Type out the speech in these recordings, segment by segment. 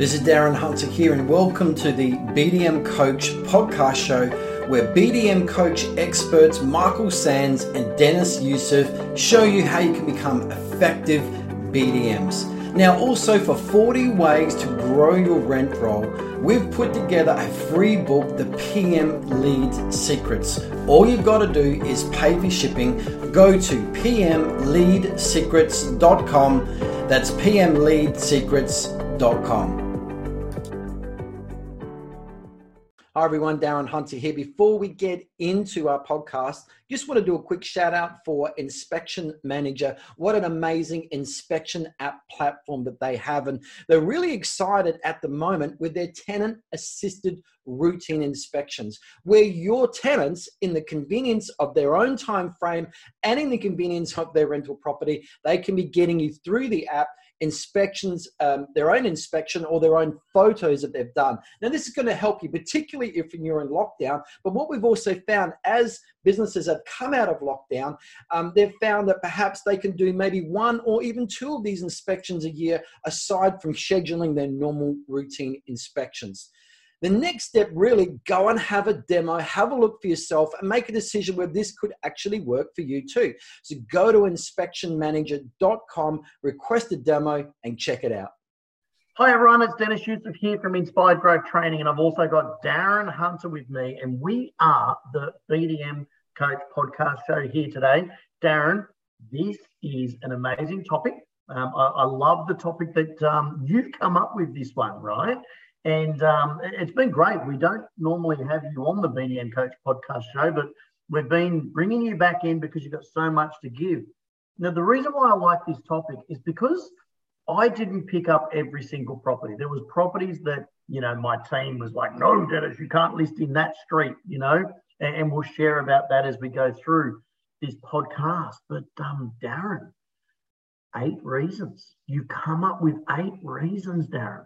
This is Darren Hunter here, and welcome to the BDM Coach podcast show, where BDM coach experts Michael Sands and Dennis Youssef show you how you can become effective BDMs. Now, also for 40 ways to grow your rent roll, we've put together a free book, The PM Lead Secrets. All you've got to do is pay for shipping. Go to pmleadsecrets.com. That's pmleadsecrets.com. Hi, everyone. Darren Hunter here. Before we get into our podcast, just want to do a quick shout out for Inspection Manager. What an amazing inspection app platform that they have. And they're really excited at the moment with their tenant assisted routine inspections, where your tenants, in the convenience of their own time frame and in the convenience of their rental property, they can be getting you through the app inspections, um, their own inspection or their own photos that they've done. Now, this is going to help you, particularly if you're in lockdown. But what we've also found as businesses have come out of lockdown, um, they've found that perhaps they can do maybe one or even two of these inspections a year aside from scheduling their normal routine inspections. The next step, really go and have a demo, have a look for yourself, and make a decision where this could actually work for you too. So go to inspectionmanager.com, request a demo, and check it out. Hi everyone, it's Dennis Youssef here from Inspired Growth Training, and I've also got Darren Hunter with me, and we are the BDM Coach podcast show here today. Darren, this is an amazing topic. Um, I, I, love the topic that um, you've come up with this one, right? And um, it's been great. We don't normally have you on the BDM Coach podcast show, but we've been bringing you back in because you've got so much to give. Now, the reason why I like this topic is because I didn't pick up every single property. There was properties that, you know, my team was like, no, Dennis, you can't list in that street, you know, and, and we'll share about that as we go through this podcast. But um, Darren, eight reasons. You come up with eight reasons, Darren.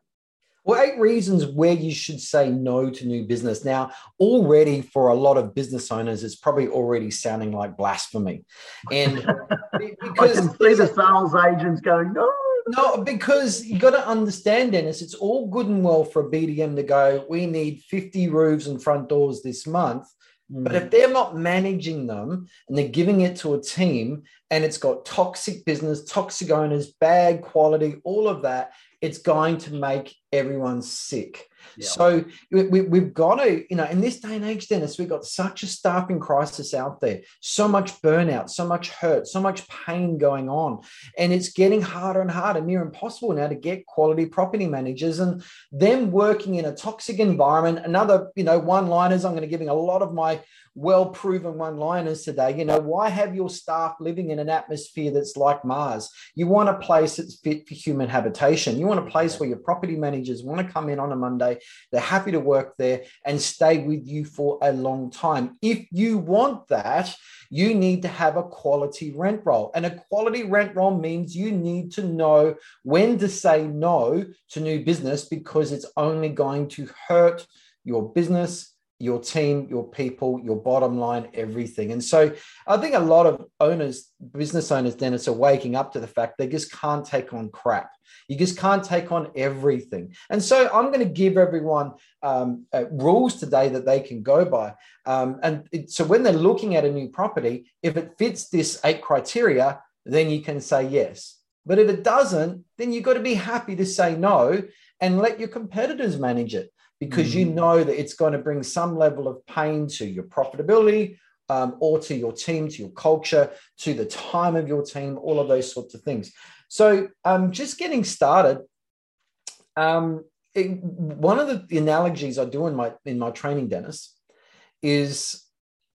Well, eight reasons where you should say no to new business. Now, already for a lot of business owners, it's probably already sounding like blasphemy. And because I can see the sales agents going, no. No, because you got to understand, Dennis, it's all good and well for a BDM to go, we need 50 roofs and front doors this month. But mm. if they're not managing them and they're giving it to a team and it's got toxic business, toxic owners, bad quality, all of that, it's going to make everyone sick. Yeah. So we, have got to, you know, in this day and age, Dennis, we've got such a staffing crisis out there, so much burnout, so much hurt, so much pain going on. And it's getting harder and harder, near impossible now to get quality property managers and them working in a toxic environment. Another, you know, one liners, I'm going to giving a lot of my well proven one liners today. You know, why have your staff living in an atmosphere that's like Mars? You want a place that's fit for human habitation. You want a place where your property managers want to come in on a Monday, they're happy to work there and stay with you for a long time. If you want that, you need to have a quality rent roll. And a quality rent roll means you need to know when to say no to new business because it's only going to hurt your business your team, your people, your bottom line, everything. And so I think a lot of owners, business owners, Dennis, are waking up to the fact they just can't take on crap. You just can't take on everything. And so I'm going to give everyone um, uh, rules today that they can go by. Um, and it, so when they're looking at a new property, if it fits this eight criteria, then you can say yes. But if it doesn't, then you've got to be happy to say no and let your competitors manage it because mm. you know that it's going to bring some level of pain to your profitability um, or to your team, to your culture, to the time of your team, all of those sorts of things. So, um, just getting started. Um, it, one of the analogies I do in my in my training, Dennis, is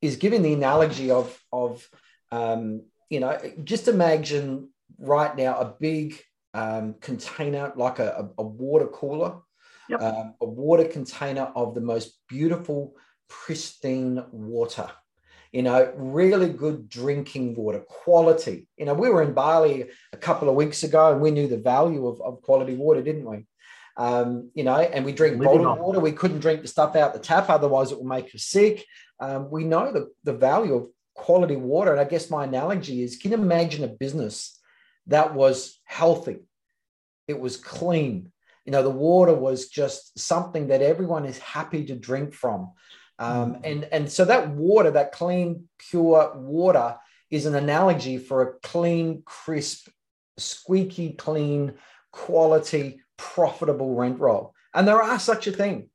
is giving the analogy of of um, you know just imagine right now a big um, container like a, a, water cooler yep. um, a water container of the most beautiful, pristine water. You know, really good drinking water, quality. You know, we were in Bali a couple of weeks ago and we knew the value of, of quality water, didn't we? Um, you know, and we drink bottled water. We couldn't drink the stuff out the tap, otherwise it will make us sick. Um, we know the, the value of quality water. And I guess my analogy is can you imagine a business that was healthy? It was clean, you know, the water was just something that everyone is happy to drink from. Um, mm. and, and so that water, that clean, pure water, is an analogy for a clean, crisp, squeaky clean, quality, profitable rent roll. And there are such a thing.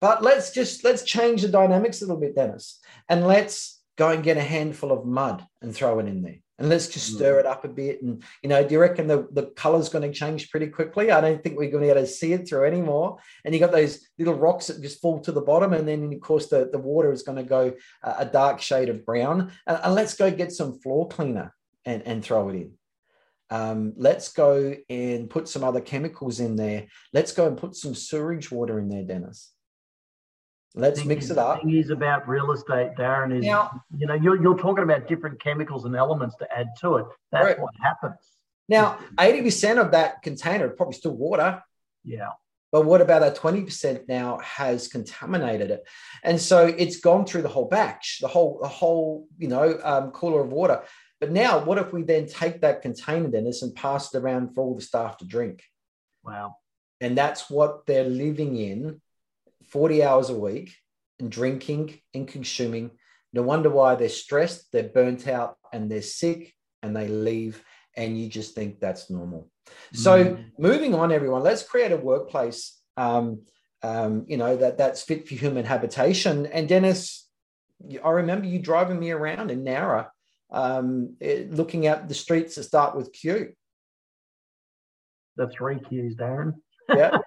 But let's just let's change the dynamics a little bit, Dennis, and let's go and get a handful of mud and throw it in there and let's just mm. stir it up a bit. And you know, do you reckon the, the color's going to change pretty quickly? I don't think we're going to be able to see it through anymore. And you got those little rocks that just fall to the bottom, and then of course the, the water is going to go a dark shade of brown. And, and, let's go get some floor cleaner and, and throw it in. Um, let's go and put some other chemicals in there. Let's go and put some sewage water in there, Dennis. Let's mix it up. The thing is about real estate, Darren, is now, you know you're, you're talking about different chemicals and elements to add to it. That's right. what happens. Now, 80% of that container is probably still water. Yeah. But what about that 20% now has contaminated it? And so it's gone through the whole batch, the whole, the whole, you know, um, cooler of water. But now, what if we then take that container, Dennis, and pass it around for all the staff to drink? Wow. And that's what they're living in 40 hours a week and drinking and consuming. No wonder why they're stressed, they're burnt out, and they're sick, and they leave. And you just think that's normal. Mm. So, moving on, everyone, let's create a workplace. Um, um, you know that that's fit for human habitation. And Dennis, I remember you driving me around in Nowra, um, looking at the streets that start with Q. The three Qs, Darren. Yeah.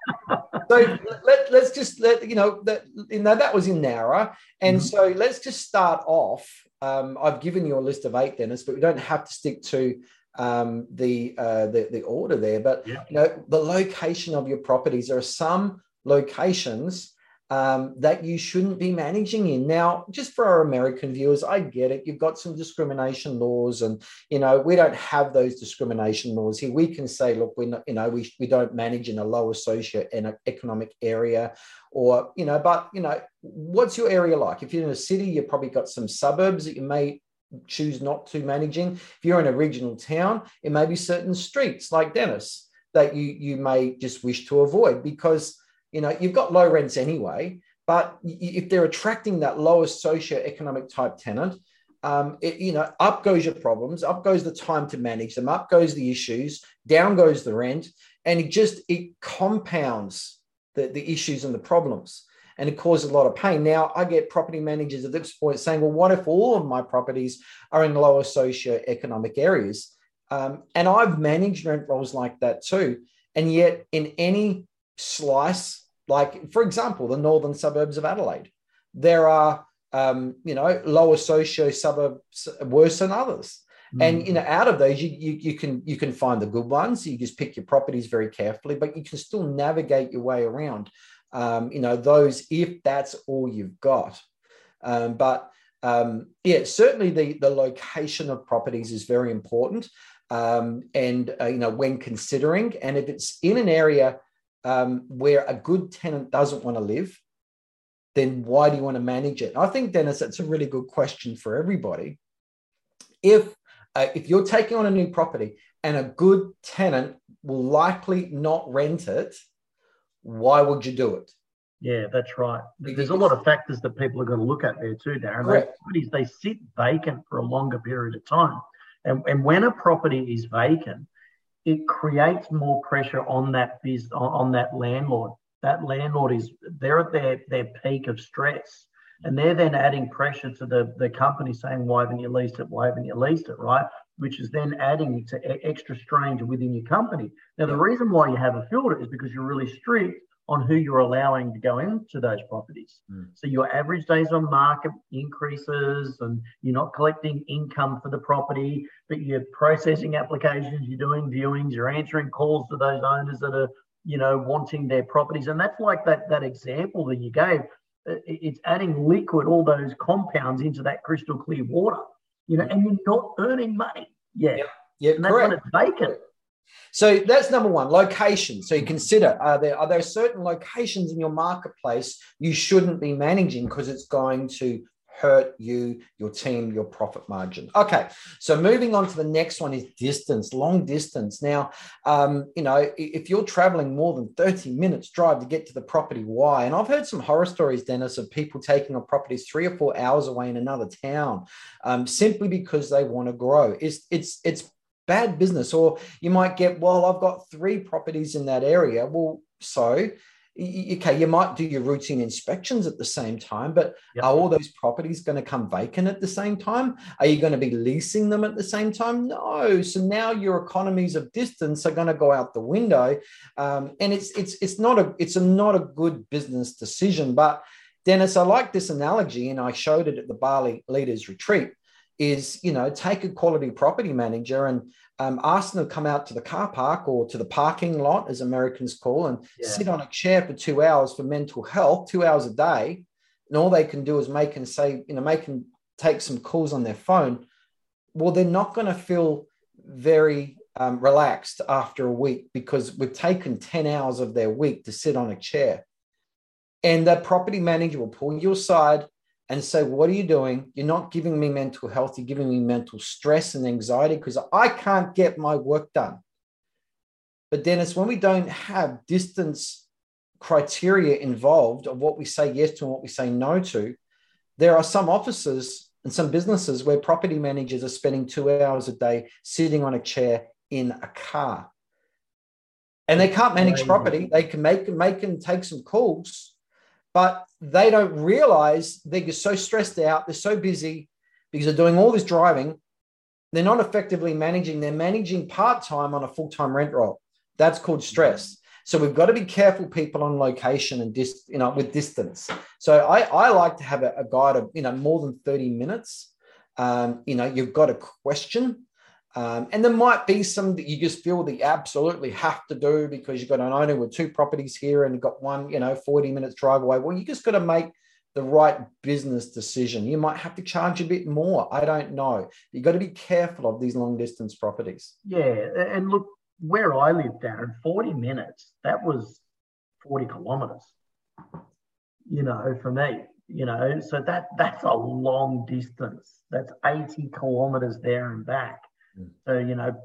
so let, let's just let you know that you know that was in Nowra, and mm-hmm. so let's just start off. Um, I've given you a list of eight, Dennis, but we don't have to stick to um, the, uh, the the order there. But yeah. you know the location of your properties. There are some locations um, that you shouldn't be managing in. Now, just for our American viewers, I get it. You've got some discrimination laws, and you know we don't have those discrimination laws here. We can say, look, we're not, you know, we, we don't manage in a lower socio economic area, or you know, but you know, what's your area like? If you're in a city, you've probably got some suburbs that you may choose not to managing. If you're in a regional town, it may be certain streets like Dennis that you you may just wish to avoid because you know, you've got low rents anyway, but if they're attracting that lowest socio-economic type tenant, um, it, you know, up goes your problems, up goes the time to manage them, up goes the issues, down goes the rent, and it just it compounds the, the issues and the problems, and it causes a lot of pain. Now, I get property managers at this point saying, "Well, what if all of my properties are in lower socio-economic areas?" Um, and I've managed rent rolls like that too, and yet in any slice like, for example, the northern suburbs of Adelaide. There are, um, you know, lower socio suburbs worse than others. Mm. And you know, out of those, you, you you can you can find the good ones. You just pick your properties very carefully, but you can still navigate your way around. Um, you know, those if that's all you've got. Um, but um, yeah, certainly the the location of properties is very important. Um, and uh, you know, when considering, and if it's in an area um, where a good tenant doesn't want to live, then why do you want to manage it? I think, Dennis, that's a really good question for everybody. If uh, if you're taking on a new property and a good tenant will likely not rent it, why would you do it? Yeah, that's right. There's a lot of factors that people are going to look at there too, Darren. Those properties they sit vacant for a longer period of time, and, and when a property is vacant, it creates more pressure on that on that landlord. That landlord is they're at their, their peak of stress. And they're then adding pressure to the, the company saying, why haven't you leased it? Why haven't you leased it? Right. Which is then adding to extra strain within your company. Now, the reason why you have a filter is because you're really strict on who you're allowing to go into those properties. Mm. So your average days on market increases and you're not collecting income for the property, but you're processing applications, you're doing viewings, you're answering calls to those owners that are, you know, wanting their properties. And that's like that, that example that you gave. It's adding liquid, all those compounds into that crystal clear water, you know, and you're not earning money yet. Yeah, yeah and that's correct. when it's vacant. So that's number one, location. So you consider are there are there certain locations in your marketplace you shouldn't be managing because it's going to hurt you, your team, your profit margin. Okay, so moving on to the next one is distance, long distance. Now, um, you know, if you're traveling more than 30 minutes drive to get to the property, why? And I've heard some horror stories, Dennis, of people taking on properties three or four hours away in another town um, simply because they want to grow. It's it's it's bad business. Or you might get, well, I've got three properties in that area. Well, so okay, you might do your routine inspections at the same time, but yep. are all those properties going to come vacant at the same time? Are you going to be leasing them at the same time? No. So now your economies of distance are going to go out the window, um, and it's it's it's not a it's a not a good business decision. But Dennis, I like this analogy, and I showed it at the Bali Leaders Retreat. Is you know take a quality property manager and um, ask them to come out to the car park or to the parking lot, as Americans call, and yeah. sit on a chair for two hours for mental health, two hours a day, and all they can do is make and say, you know, make and take some calls on their phone. Well, they're not going to feel very um, relaxed after a week because we've taken 10 hours of their week to sit on a chair. And the property manager will pull you aside and say, What are you doing? You're not giving me mental health, you're giving me mental stress and anxiety because I can't get my work done. But Dennis, when we don't have distance criteria involved of what we say yes to and what we say no to, there are some offices and some businesses where property managers are spending two hours a day sitting on a chair in a car. And they can't manage property. They can make, make and take some calls, but they don't realize they're just so stressed out, they're so busy because they're doing all this driving. They're not effectively managing, they're managing part time on a full time rent roll. That's called stress. So we've got to be careful, people, on location and dis, you know, with distance. So I, I like to have a, a guide of you know more than 30 minutes. Um, you know, you've got a question um, and there might be some that you just feel that you absolutely have to do because you've got an owner with two properties here and you've got one, you know, 40 minutes drive away. Well, you just got to make the right business decision. You might have to charge a bit more. I don't know. You've got to be careful of these long distance properties. Yeah. And look, where I live, Darren, 40 minutes, that was 40 kilometers, you know, for me, you know, so that that's a long distance. That's 80 kilometers there and back. So, you know,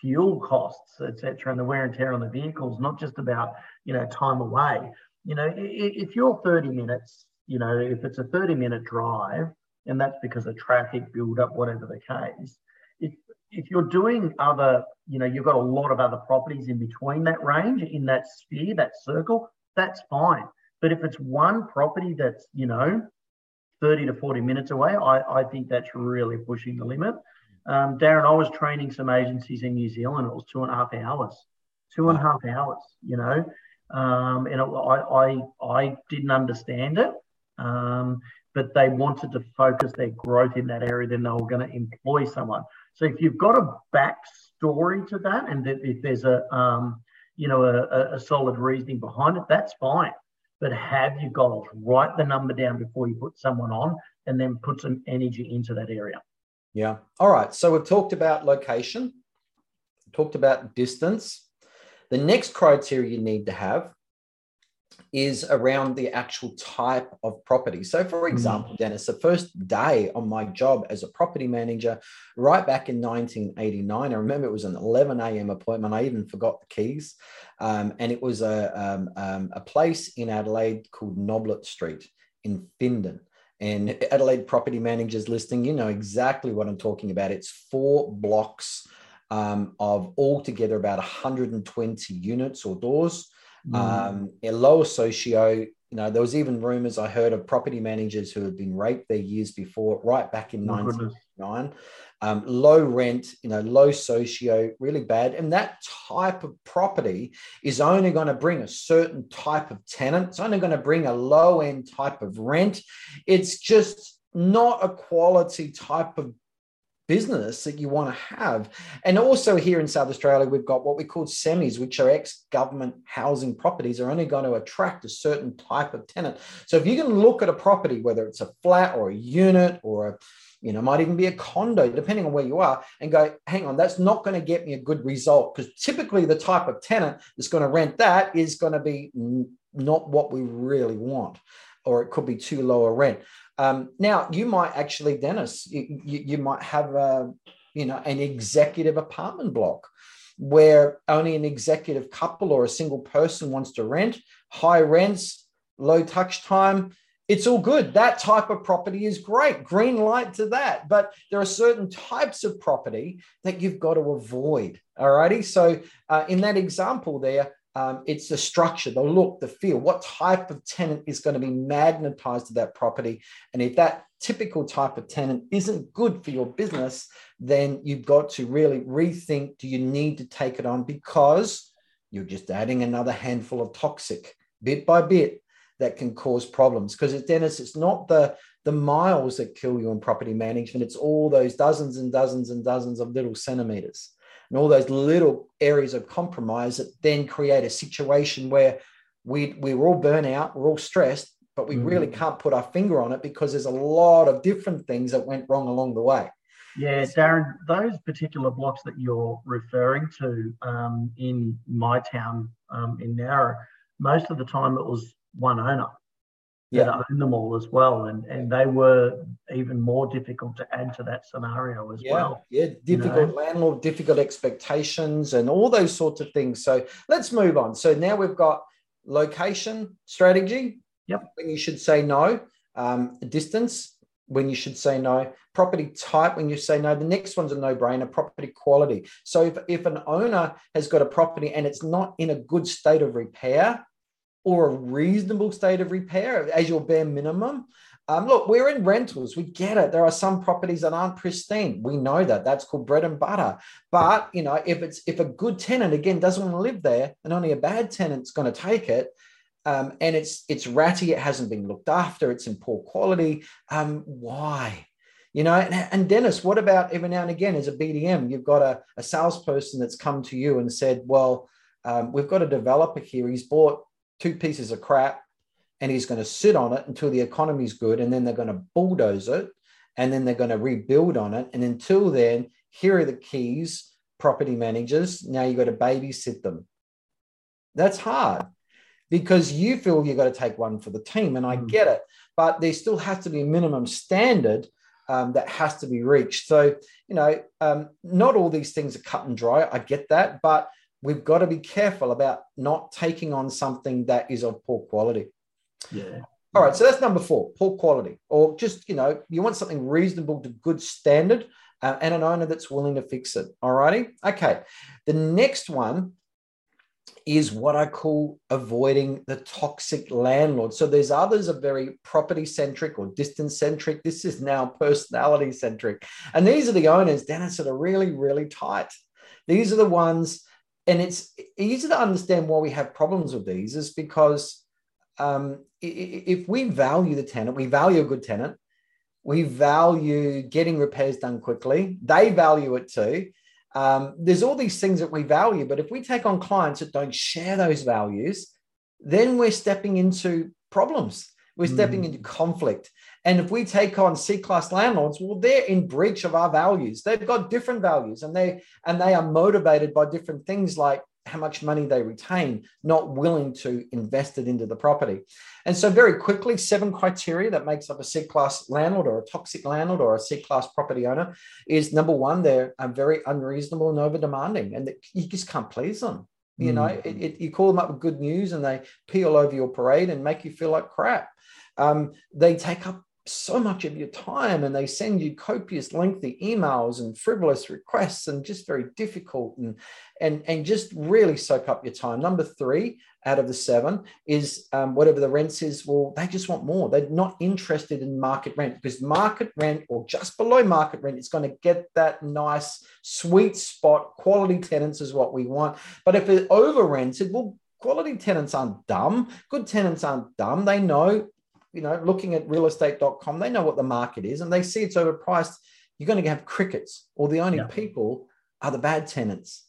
fuel costs, etc., and the wear and tear on the vehicles, not just about, you know, time away. You know, if you're 30 minutes, you know, if it's a 30 minute drive, and that's because of traffic build up, whatever the case, if if you're doing other, you know, you've got a lot of other properties in between that range, in that sphere, that circle, that's fine. But if it's one property that's, you know, 30 to 40 minutes away, I, I think that's really pushing the limit. Um, Darren, I was training some agencies in New Zealand. It was two and a half hours, two and a half hours, you know, um, and it, I, I, I didn't understand it. Um, but they wanted to focus their growth in that area, then they were going to employ someone. So if you've got a backstory to that, and if there's a, um, you know, a, a solid reasoning behind it, that's fine. But have your goals, write the number down before you put someone on, and then put some energy into that area. Yeah. All right. So we've talked about location, talked about distance. The next criteria you need to have is around the actual type of property. So, for hmm. example, Dennis, the first day on my job as a property manager, right back in 1989, I remember it was an 11 a.m. appointment. I even forgot the keys. Um, and it was a, um, um, a place in Adelaide called Noblet Street in Findon and Adelaide property managers listing, you know exactly what I'm talking about. It's four blocks um, of altogether about 120 units or doors. Mm. Um, a lower socio, you know, there was even rumors I heard of property managers who had been raped their years before, right back in 1999 um, low rent, you know, low socio, really bad. And that type of property is only going to bring a certain type of tenant. It's only going to bring a low end type of rent. It's just not a quality type of business that you want to have. And also here in South Australia, we've got what we call semis, which are ex-government housing properties, are only going to attract a certain type of tenant. So if you can look at a property, whether it's a flat or a unit or a you know, might even be a condo, depending on where you are, and go, hang on, that's not going to get me a good result because typically the type of tenant that's going to rent that is going to be not what we really want. or it could be too low a rent. Um, now, you might actually, Dennis, you, you might have a, you know, an executive apartment block where only an executive couple or a single person wants to rent, high rents, low touch time. It's all good. That type of property is great. Green light to that. But there are certain types of property that you've got to avoid. All righty. So, uh, in that example there, um, it's the structure, the look, the feel. What type of tenant is going to be magnetized to that property? And if that typical type of tenant isn't good for your business, then you've got to really rethink do you need to take it on because you're just adding another handful of toxic bit by bit that can cause problems. Because Dennis, it's not the the miles that kill you in property management, it's all those dozens and dozens and dozens of little centimeters and all those little areas of compromise that then create a situation where we we're all burnt out, we're all stressed, but we mm. really can't put our finger on it because there's a lot of different things that went wrong along the way. Yeah, Darren, those particular blocks that you're referring to um, in my town um, in Nowra, most of the time it was one owner yeah. that owned them all as well. And, and they were even more difficult to add to that scenario as yeah. well. Yeah, difficult you know? landlord, difficult expectations, and all those sorts of things. So let's move on. So now we've got location strategy. Yep. When you should say no, um, distance when you should say no, property type when you say no. The next one's a no brainer property quality. So if, if an owner has got a property and it's not in a good state of repair, or a reasonable state of repair as your bare minimum. Um, look, we're in rentals. We get it. There are some properties that aren't pristine. We know that. That's called bread and butter. But you know, if it's if a good tenant again doesn't want to live there, and only a bad tenant's going to take it, um, and it's it's ratty, it hasn't been looked after, it's in poor quality. Um, why? You know, and, and, Dennis, what about every now and again as a BDM, you've got a, a salesperson that's come to you and said, Well, um, we've got a developer here. He's bought two pieces of crap and he's going to sit on it until the economy's good and then they're going to bulldoze it and then they're going to rebuild on it and until then here are the keys property managers. Now you've got to babysit them. That's hard because you feel you've got to take one for the team and i mm. get it but there still has to be a minimum standard um, that has to be reached. So you know um, not all these things are cut and dry i get that but we've got to be careful about not taking on something that is of poor quality. Yeah. All right, so that's number four, poor quality, or just you know, you want something reasonable to good standard, uh, and an owner that's willing to fix it. All righty, okay. The next one is what I call avoiding the toxic landlord. So there's others are very property centric or distance centric. This is now personality centric, and these are the owners, Dennis, that are really really tight. These are the ones and it's easy to understand why we have problems with these is because um, if we value the tenant, we value a good tenant, we value getting repairs done quickly, they value it too. Um, there's all these things that we value, but if we take on clients that don't share those values, then we're stepping into problems. We're stepping mm. into conflict. And if we take on C-class landlords, well, they're in breach of our values. They've got different values and they and they are motivated by different things like how much money they retain, not willing to invest it into the property. And so, very quickly, seven criteria that makes up a C class landlord or a toxic landlord or a C class property owner is number one, they're very unreasonable and over demanding, and you just can't please them. You know, it, it, you call them up with good news and they peel over your parade and make you feel like crap. Um, they take up so much of your time and they send you copious lengthy emails and frivolous requests and just very difficult and and and just really soak up your time. Number three out of the seven is um, whatever the rents is well they just want more. They're not interested in market rent because market rent or just below market rent is going to get that nice sweet spot. Quality tenants is what we want. But if it over rented well quality tenants aren't dumb. Good tenants aren't dumb. They know you know, looking at realestate.com, they know what the market is and they see it's overpriced. You're going to have crickets, or the only yeah. people are the bad tenants.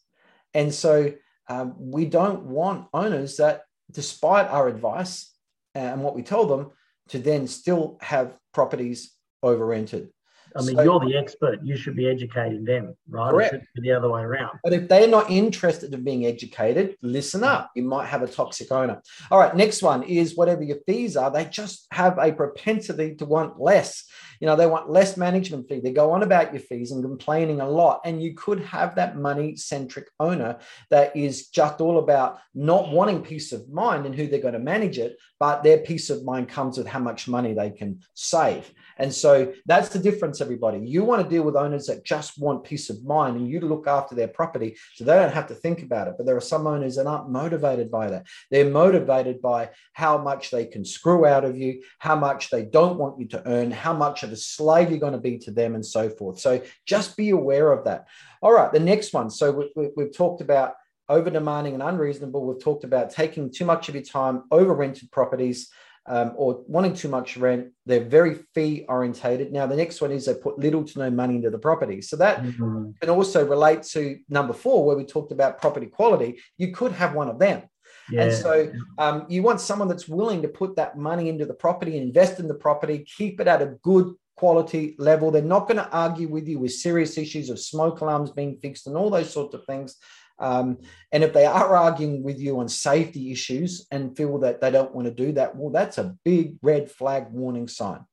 And so um, we don't want owners that, despite our advice and what we tell them, to then still have properties over rented. I mean, So- you're the expert. You should be educating them, right? Correct. It should be the other way around. But if they're not interested in being educated, listen up. You might have a toxic owner. All right, next one is whatever your fees are, they just have a propensity to want less. You know, they want less management fee. They go on about your fees and complaining a lot. And you could have that money centric owner that is just all about not wanting peace of mind and who they're going to manage it, but their peace of mind comes with how much money they can save. And so that's the difference, everybody. You want to deal with owners that just want peace of mind and you look after their property so they don't have to think about it. But there are some owners that aren't motivated by that. They're motivated by how much they can screw out of you, how much they don't want you to earn, how much of a slave you're going to be to them, and so forth. So just be aware of that. All right, the next one. So we, we, we've talked about over demanding and unreasonable. We've talked about taking too much of your time over rented properties um, or wanting too much rent. They're very fee orientated. Now, the next one is they put little to no money into the property. So that Mhm. can also relate to number four, where we talked about property quality. You could have one of them. Yeah. And so um, you want someone that's willing to put that money into the property, invest in the property, keep it at a good quality level. They're not going to argue with you with serious issues of smoke alarms being fixed and all those sorts of things. Um, and if they are arguing with you on safety issues and feel that they don't want to do that, well, that's a big red flag warning sign.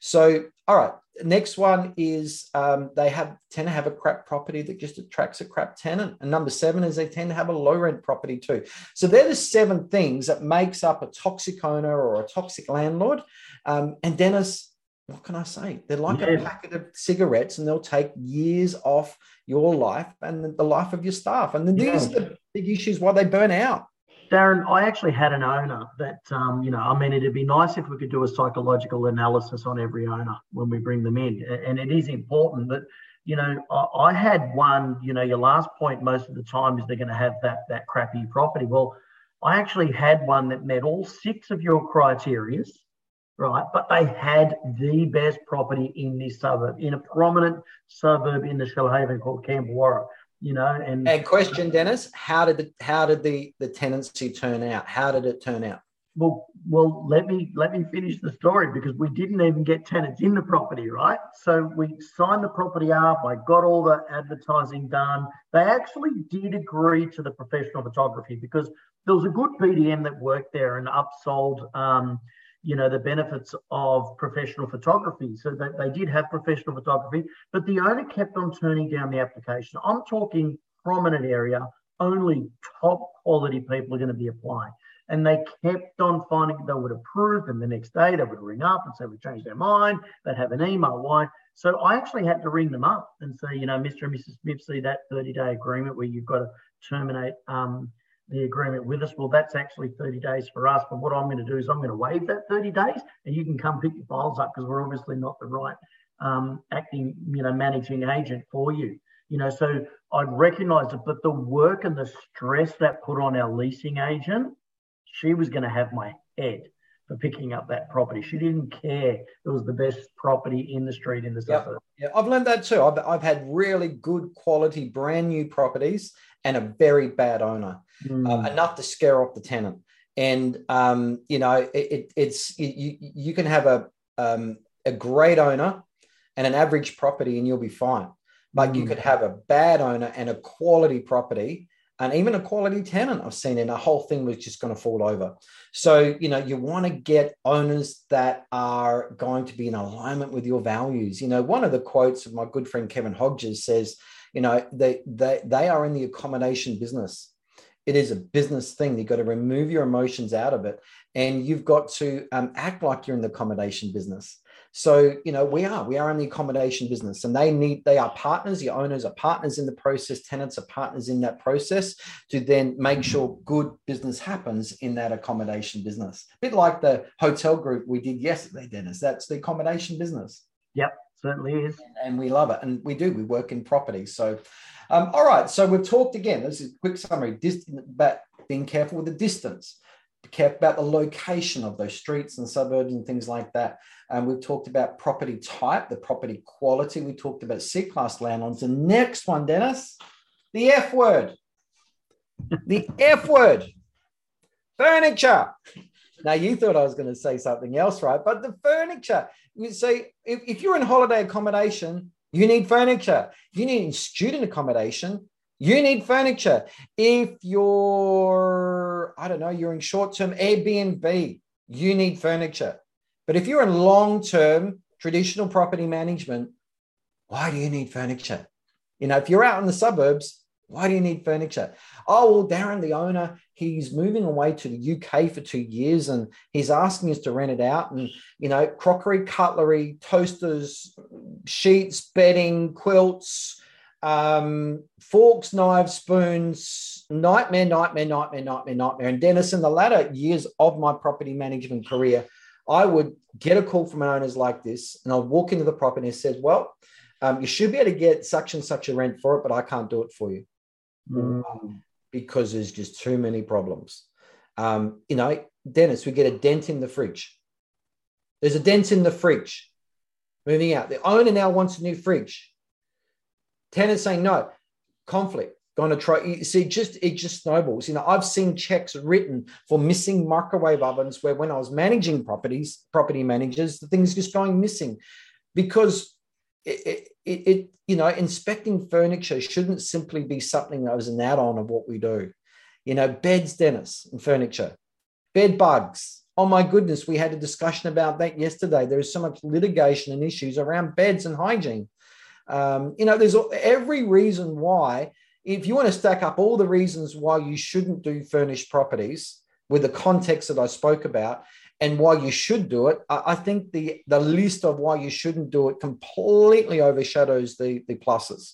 So, all right, next one is um, they have tend to have a crap property that just attracts a crap tenant. And number seven is they tend to have a low rent property too. So they're the seven things that makes up a toxic owner or a toxic landlord. Um, and Dennis, what can I say? They're like a packet of cigarettes, and they'll take years off your life and the- life of your staff. And then these Yeah. are the big issues why they burn out. Darren, I actually had an owner that, um, you know, I mean, it'd be nice if we could do a psychological analysis on every owner when we bring them in. And it is important that, you know, I, I had one, you know, your last point most of the time is they're going to have that, that crappy property. Well, I actually had one that met all six of your criterias, right? But they had the best property in this suburb, in a prominent suburb in the Shoalhaven called Cambewarra, you know, and And question, Dennis, how did the how did the the tenancy turn out? How did it turn out? Well, well, let me let me finish the story because we didn't even get tenants in the property, right? So we signed the property up. I got all the advertising done. They actually did agree to the professional photography because there was a good BDM that worked there and upsold, um, you know, the benefits of professional photography. So that they did have professional photography, but the owner kept on turning down the application. I'm talking prominent area. Only top quality people are going to be applying. And they kept on finding they would approve, and the next day they would ring up and say we changed their mind. They'd have an email. Why? So I actually had to ring them up and say, you know, Mr. and Mrs. See that 30-day agreement where you've got to terminate um, the agreement with us. Well, that's actually 30 days for us. But what I'm going to do is I'm going to waive that 30 days, and you can come pick your files up because we're obviously not the right um, acting, you know, managing agent for you. You know, so I'd recognise it, but the work and the stress that put on our leasing agent she was going to have my head for picking up that property. She didn't care. It was the best property in the street in the suburb. Yeah, I've learned that too. I've, I've had really good quality, brand new properties and a very bad owner, Mm. uh, enough to scare off the tenant. And um, you know, it, it, it's you, you can have a um, a great owner and an average property, and you'll be fine. But you Mm. could have a bad owner and a quality property, and even a quality tenant. I've seen, and the whole thing was just going to fall over. So you know, you want to get owners that are going to be in alignment with your values. You know, one of the quotes of my good friend Kevin Hodges says, you know, they they they are in the accommodation business it is a business thing. You've got to remove your emotions out of it, and you've got to um, act like you're in the accommodation business. So you know we are we are in the accommodation business, and they need they are partners. The owners are partners in the process. Tenants are partners in that process to then make sure good business happens in that accommodation business. A bit like the hotel group we did yesterday, Dennis. That's the accommodation business Yep, certainly is. and we love it. And we do. We work in property. So, um, all right. So we've talked again. This is a quick summary. Dist- but being careful with the distance. Careful about the location of those streets and suburbs and things like that. And we've talked about property type, the property quality. We talked about C-class landlords. The next one, Dennis, the F word. The F word. Furniture. Now you thought I was going to say something else, right? But the furniture. You say if, if you're in holiday accommodation, you need furniture. If you need in student accommodation, you need furniture. If you're, I don't know, you're in short-term Airbnb, you need furniture. But if you're in long-term traditional property management, why do you need furniture? You know, if you're out in the suburbs, why do you need furniture? Oh, well, Darren, the owner, he's moving away to the UK for two years and he's asking us to rent it out. And, you know, crockery, cutlery, toasters, sheets, bedding, quilts, um, forks, knives, spoons, nightmare, nightmare, nightmare, nightmare, nightmare. And Dennis, in the latter years of my property management career, I would get a call from an owners like this and I'd walk into the property and it says, well, um, you should be able to get such and such a rent for it, but I can't do it for you mm. because there's just too many problems. Um, you know, Dennis, we get a dent in the fridge. There's a dent in the fridge. Moving out. The owner now wants a new fridge. Tenants saying no. Conflict. Going to try. You see, just it just snowballs. You know, I've seen checks written for missing microwave ovens where when I was managing properties, property managers, the things just going missing because it, it, it, you know, inspecting furniture shouldn't simply be something that was an add-on of what we do. You know, beds, Dennis, and furniture, bed bugs. Oh my goodness, we had a discussion about that yesterday. There is so much litigation and issues around beds and hygiene. Um, you know, there's every reason why, if you want to stack up all the reasons why you shouldn't do furnished properties with the context that I spoke about, and why you should do it, I, think the, the list of why you shouldn't do it completely overshadows the, the pluses.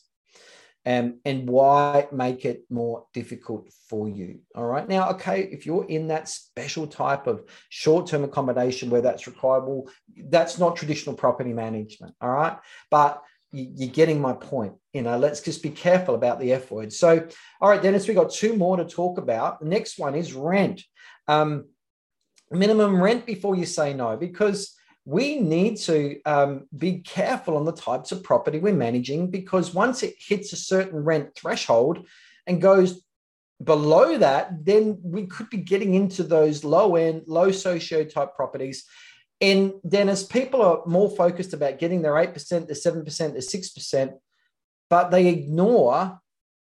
Um, and why make it more difficult for you. All right. Now, okay, if you're in that special type of short term accommodation where that's required, well, that's not traditional property management. All right. But you're getting my point. You know, let's just be careful about the F word. So, all right, Dennis, we got two more to talk about. The next one is rent. Um, minimum rent before you say no because we need to um, be careful on the types of property we're managing because once it hits a certain rent threshold and goes below that, then we could be getting into those low end, low socio type properties. And Dennis, people are more focused about getting their 8% to 7% to 6%, but they ignore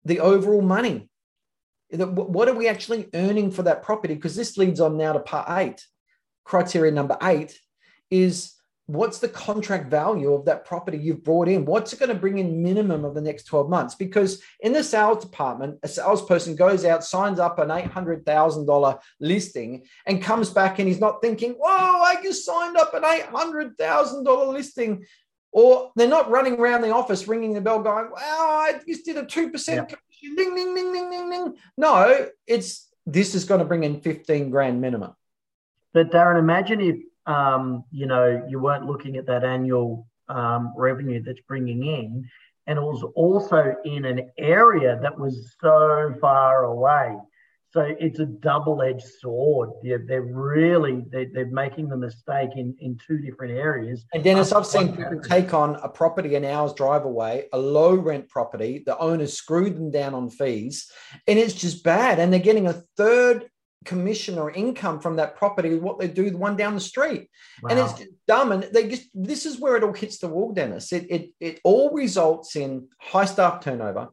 the overall money what are we actually earning for that property? Because this leads on now to part eight. Criteria number eight is what's the contract value of that property you've brought in? What's it going to bring in minimum of the next 12 months? Because in the sales department, a salesperson goes out, signs up an $800,000 listing and comes back and he's not thinking, whoa, I just signed up an $800,000 listing. Or they're not running around the office ringing the bell going, wow, I just did a 2% yeah ding, ding, ding, ding, ding, ding. No, it's this is going to bring in 15 grand minimum. But Darren, imagine if um, you know you weren't looking at that annual um, revenue that's bringing in, and it was also in an area that was so far away. So it's a double-edged sword. They're, they're really they're, they're, making the mistake in, in two different areas. And Dennis, I've seen people take on a property an hour's drive away, a low rent property. The owners screwed them down on fees, and it's just bad. And they're getting a third commission or income from that property what they do the one down the street wow. and it's dumb and they just this is where it all hits the wall dennis it, it it all results in high staff turnover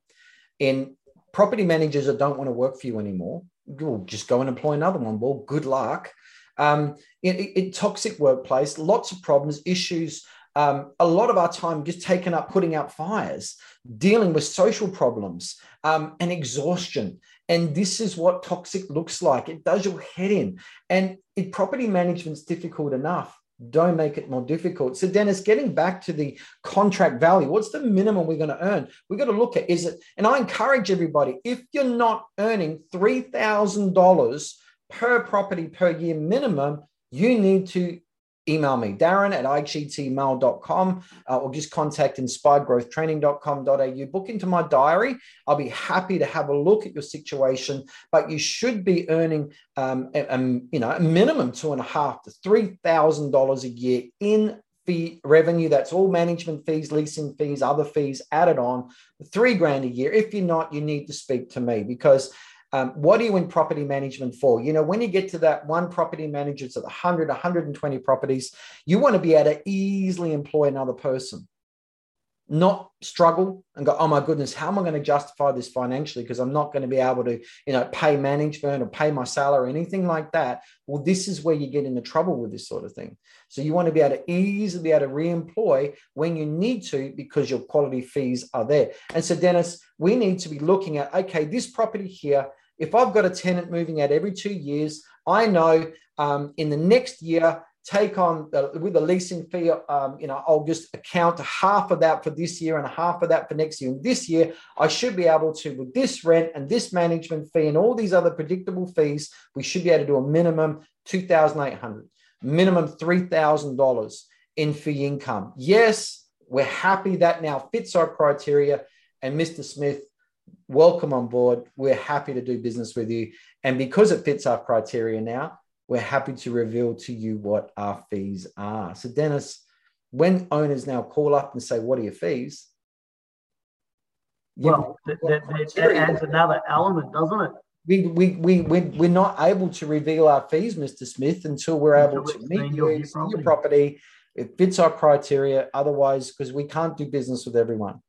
in property managers that don't want to work for you anymore, you'll just go and employ another one. Well, good luck. Um, it, it, toxic workplace, lots of problems, issues. Um, a lot of our time just taken up putting out fires, dealing with social problems, um, and exhaustion. And this is what toxic looks like. It does your head in. And if property management's difficult enough don't make it more difficult. So, Dennis, getting back to the contract value, what's the minimum we're going to earn? We've got to look at is it, and I encourage everybody if you're not earning $3,000 per property per year minimum, you need to email me, Darren at igtmail.com, uh, or just contact inspiredgrowthtraining.com.au. Book into my diary. I'll be happy to have a look at your situation, but you should be earning, um, a, a, you know, a minimum two and a half to three thousand dollars a year in fee revenue. That's all management fees, leasing fees, other fees added on. Three grand a year. If you're not, you need to speak to me because Um, what are you in property management for? You know, when you get to that one property manager, it's at 100, 120 properties, you want to be able to easily employ another person not struggle and go, oh my goodness, how am I going to justify this financially? Because I'm not going to be able to, you know, pay management or pay my salary or anything like that. Well, this is where you get into trouble with this sort of thing. So you want to be able to easily be able to re-employ when you need to because your quality fees are there. And so, Dennis, we need to be looking at, okay, this property here, if I've got a tenant moving out every two years, I know um, in the next year take on the, with the leasing fee, um, you know, I'll just account half of that for this year and half of that for next year. And this year, I should be able to, with this rent and this management fee and all these other predictable fees, we should be able to do a minimum 2,800, minimum $3,000 in fee income. Yes, we're happy that now fits our criteria. And Mr. Smith, welcome on board. We're happy to do business with you. And because it fits our criteria now, we're happy to reveal to you what our fees are. So, Dennis, when owners now call up and say, What are your fees? Well, that, that, that adds another element, doesn't it? We, we, we, we, we're not able to reveal our fees, Mr. Smith, until we're until able to meet you, your, property. your property. It fits our criteria. Otherwise, because we can't do business with everyone.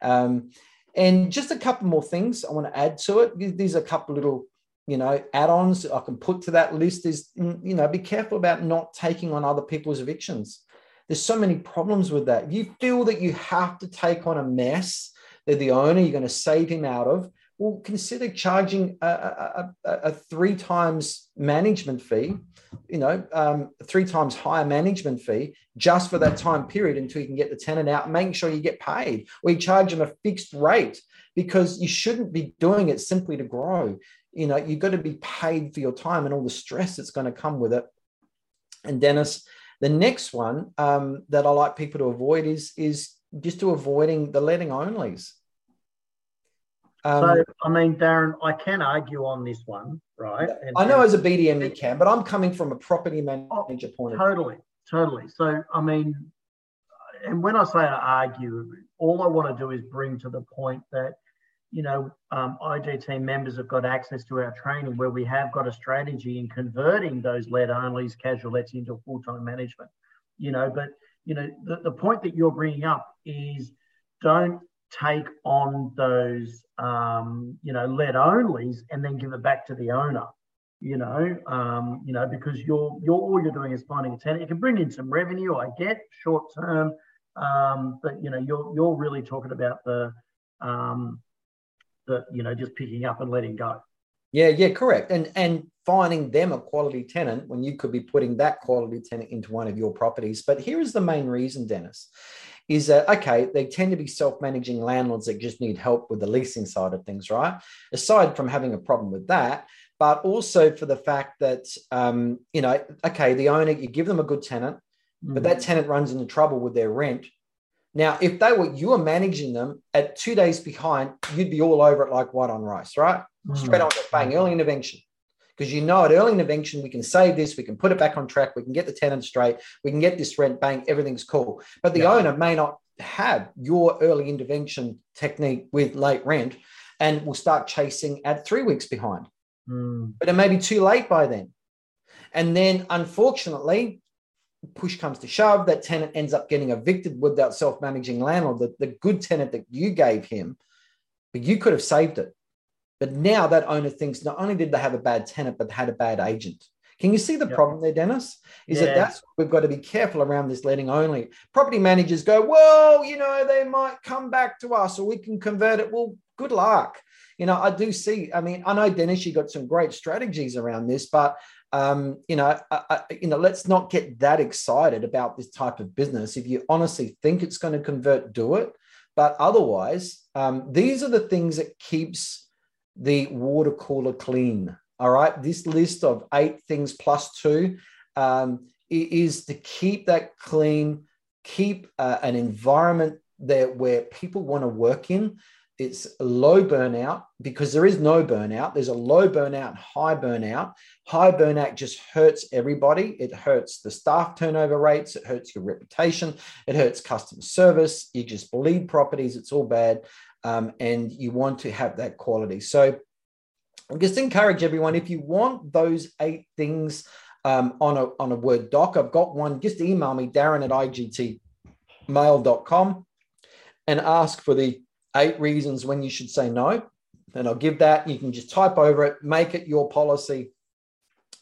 Um, and just a couple more things I want to add to it. These are a couple little you know add-ons i can put to that list is mm, you know be careful about not taking on other people's evictions. There's so many problems with that. If you feel that you have to take on a mess that the owner you're going to save him out of well consider charging a, a, a, a three times management fee you know um, three times higher management fee just for that time period until you can get the tenant out making sure you get paid. Or you charge them a fixed rate because you shouldn't be doing it simply to grow you know you've got to be paid for your time and all the stress that's going to come with it and dennis the next one um, that i like people to avoid is is just to avoiding the letting onlys um, so i mean darren i can argue on this one right and, i know as a bdm you can but i'm coming from a property manager oh, point of view. totally totally. so i mean and when i say I argue all i want to do is bring to the point that you know, um, team members have got access to our training where we have got a strategy in converting those let onlys, casualettes into full time management. You know, but you know, the, the point that you're bringing up is don't take on those, um, you know, let onlys and then give it back to the owner. You know, um, you know, because you're you're all you're doing is finding a tenant. You can bring in some revenue, I get short term, um, but you know, you're you're really talking about the um, that you know just picking up and letting go. Yeah, yeah, correct. And and finding them a quality tenant when you could be putting that quality tenant into one of your properties. But here is the main reason, Dennis, is that okay, they tend to be self-managing landlords that just need help with the leasing side of things, right? Aside from having a problem with that, but also for the fact that um, you know, okay, the owner, you give them a good tenant, but that tenant runs into trouble with their rent now, if they were you were managing them at two days behind, you'd be all over it like white on rice, right? Mm. Straight on to bang, early intervention. Because you know at early intervention, we can save this, we can put it back on track, we can get the tenant straight, we can get this rent bang, everything's cool. But the yeah. owner may not have your early intervention technique with late rent and will start chasing at three weeks behind. Mm. But it may be too late by then. And then, unfortunately, push comes to shove, that tenant ends up getting evicted with that self managing landlord, the, the good tenant that you gave him, but you could have saved it. But now that owner thinks not only did they have a bad tenant, but they had a bad agent. Can you see the yep. problem there, Dennis? Is yeah. that that's we've got to be careful around this letting only. Property managers go, well, you know, they might come back to us or we can convert it. Well, good luck. You know, I do see, I mean, I know Dennis, you got some great strategies around this, but um, you know, I, I, you know, let's not get that excited about this type of business. If you honestly think it's going to convert, do it. But otherwise, um, these are the things that keeps the water cooler clean. All right, this list of eight things plus two um, is to keep that clean, keep uh, an environment there where people want to work in it's low burnout because there is no burnout. There's a low burnout, high burnout. High burnout just hurts everybody. It hurts the staff turnover rates. It hurts your reputation. It hurts customer service. You just bleed properties. It's all bad. Um, and you want to have that quality. So I just encourage everyone if you want those eight things um, on a on a Word doc, I've got one. Just email me, Darren at igtmail.com, and ask for the eight reasons when you should say no. And I'll give that. You can just type over it, make it your policy,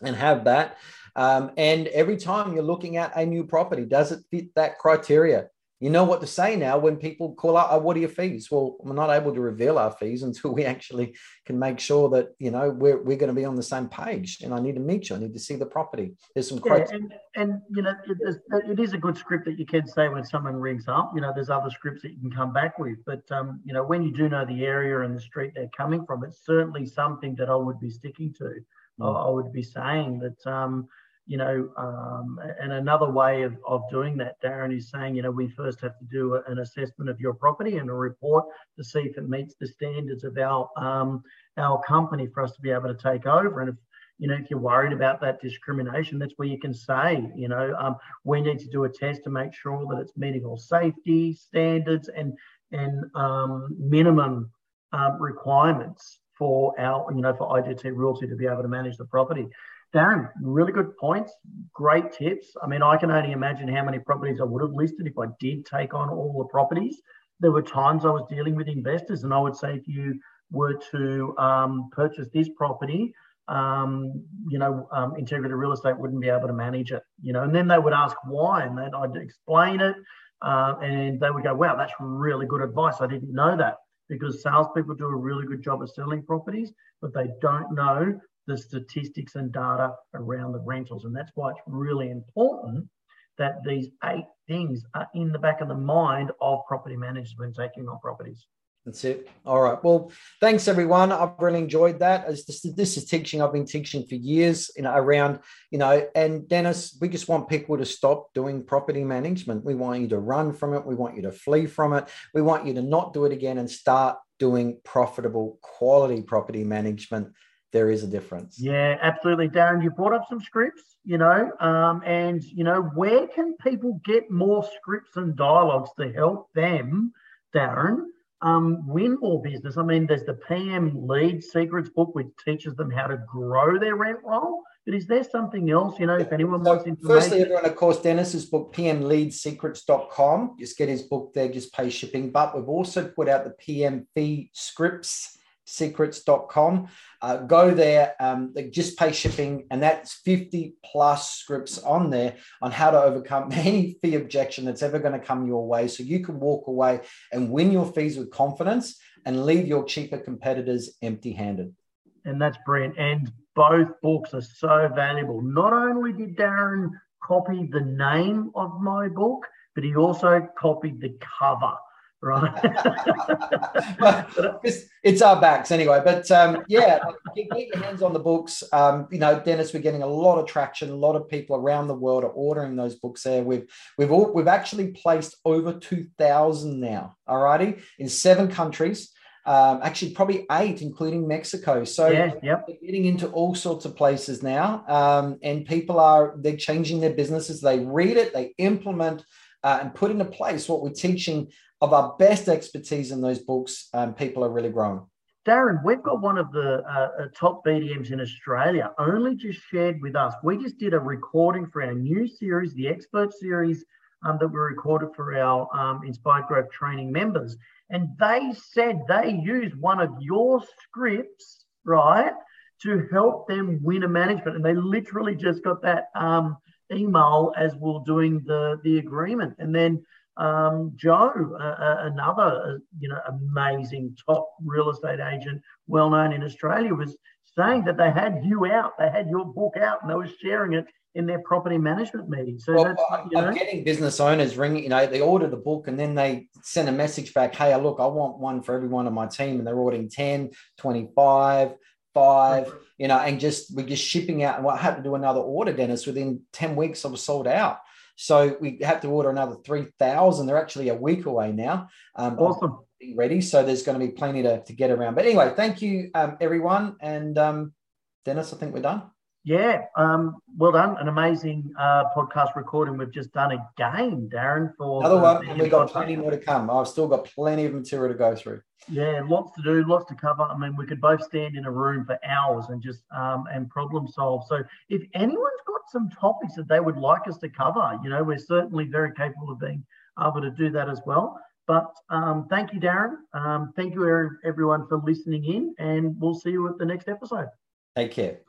and have that. Um, and every time you're looking at a new property, does it fit that criteria? You know what to say now when people call out, oh, what are your fees? Well, we're not able to reveal our fees until we actually can make sure that, you know, we're, we're going to be on the same page and I need to meet you. I need to see the property. There's some yeah, and, and, you know, it is, it is a good script that you can say when someone rings up, you know, there's other scripts that you can come back with, but, um, you know, when you do know the area and the street they're coming from, it's certainly something that I would be sticking to. Mm. I would be saying that, um, you know, um, and another way of, of doing that, Darren, is saying, you know, we first have to do an assessment of your property and a report to see if it meets the standards of our um, our company for us to be able to take over. And if you know, if you're worried about that discrimination, that's where you can say, you know, um, we need to do a test to make sure that it's meeting all safety standards and and um, minimum um, requirements for our, you know, for IGT Realty to be able to manage the property. Darren, really good points, great tips. I mean, I can only imagine how many properties I would have listed if I did take on all the properties. There were times I was dealing with investors, and I would say if you were to um, purchase this property, um, you know, um, Integrity Real Estate wouldn't be able to manage it, you know, and then they would ask why, and then I'd explain it, uh, and they would go, wow, that's really good advice. I didn't know that because salespeople do a really good job of selling properties, but they don't know the statistics and data around the rentals. And that's why it's really important that these eight things are in the back of the mind of property managers when taking on properties. That's it. All right. Well, thanks everyone. I've really enjoyed that. As this, this is teaching, I've been teaching for years, you know, around, you know, and Dennis, we just want people to stop doing property management. We want you to run from it. We want you to flee from it. We want you to not do it again and start doing profitable quality property management there is a difference. Yeah, absolutely, Darren. You brought up some scripts, you know, um, and you know where can people get more scripts and dialogues to help them, Darren, um, win more business? I mean, there's the PM Lead Secrets book, which teaches them how to grow their rent roll. But is there something else, you know, if anyone so wants information? Firstly, everyone, of course, Dennis's book, pmleadsecrets.com. Just get his book there, just pay shipping. But we've also put out the PM fee scripts secrets.com. Uh, go there, um, just pay shipping, and that's 50 plus scripts on there on how to overcome any fee objection that's ever going to come your way. So you can walk away and win your fees with confidence and leave your cheaper competitors empty handed. And that's brilliant. And both books are so valuable. Not only did Darren copy the name of my book, but he also copied the cover right? it's, it's, our backs anyway. But um, yeah, get, get, your hands on the books. Um, you know, Dennis, we're getting a lot of traction. A lot of people around the world are ordering those books there. We've we've all, we've actually placed over two thousand now. Alrighty, in seven countries. Um, actually, probably eight, including Mexico. So yeah, yep. they're getting into all sorts of places now, um, and people are they're changing their businesses. They read it, they implement uh, and put into place what we're teaching of our best expertise in those books, um, people are really growing. Darren, we've got one of the uh, uh top BDMs in Australia, only just shared with us. We just did a recording for our new series, the Expert Series, um, that we recorded for our um, Inspired Growth training members. And they said they used one of your scripts, right, to help them win a management. And they literally just got that um, email as we we're doing the, the agreement. And then um, Joe, uh, another uh, you know amazing top real estate agent, well known in Australia, was saying that they had you out, they had your book out, and they were sharing it in their property management meeting. So well, that's, you know, I'm getting business owners ringing, you know, they order the book and then they send a message back, hey, look, I want one for everyone on my team. And they're ordering 10, 25, five, you know, and just we're just shipping out. And what I had to do another order, Dennis, within 10 weeks I was sold out. So we had to order another 3,000. They're actually a week away now. Um, awesome. Ready. So there's going to be plenty to, to get around. But anyway, thank you, um, everyone. And um, Dennis, I think we're done. Yeah, um, well done. An amazing uh, podcast recording we've just done again, Darren. For another one, and we've got plenty more to come. I've still got plenty of material to go through. Yeah, lots to do, lots to cover. I mean, we could both stand in a room for hours and just um, and problem solve. So, if anyone's got some topics that they would like us to cover, you know, we're certainly very capable of being able to do that as well. But um, thank you, Darren. Um, thank you, everyone, for listening in, and we'll see you at the next episode. Take care.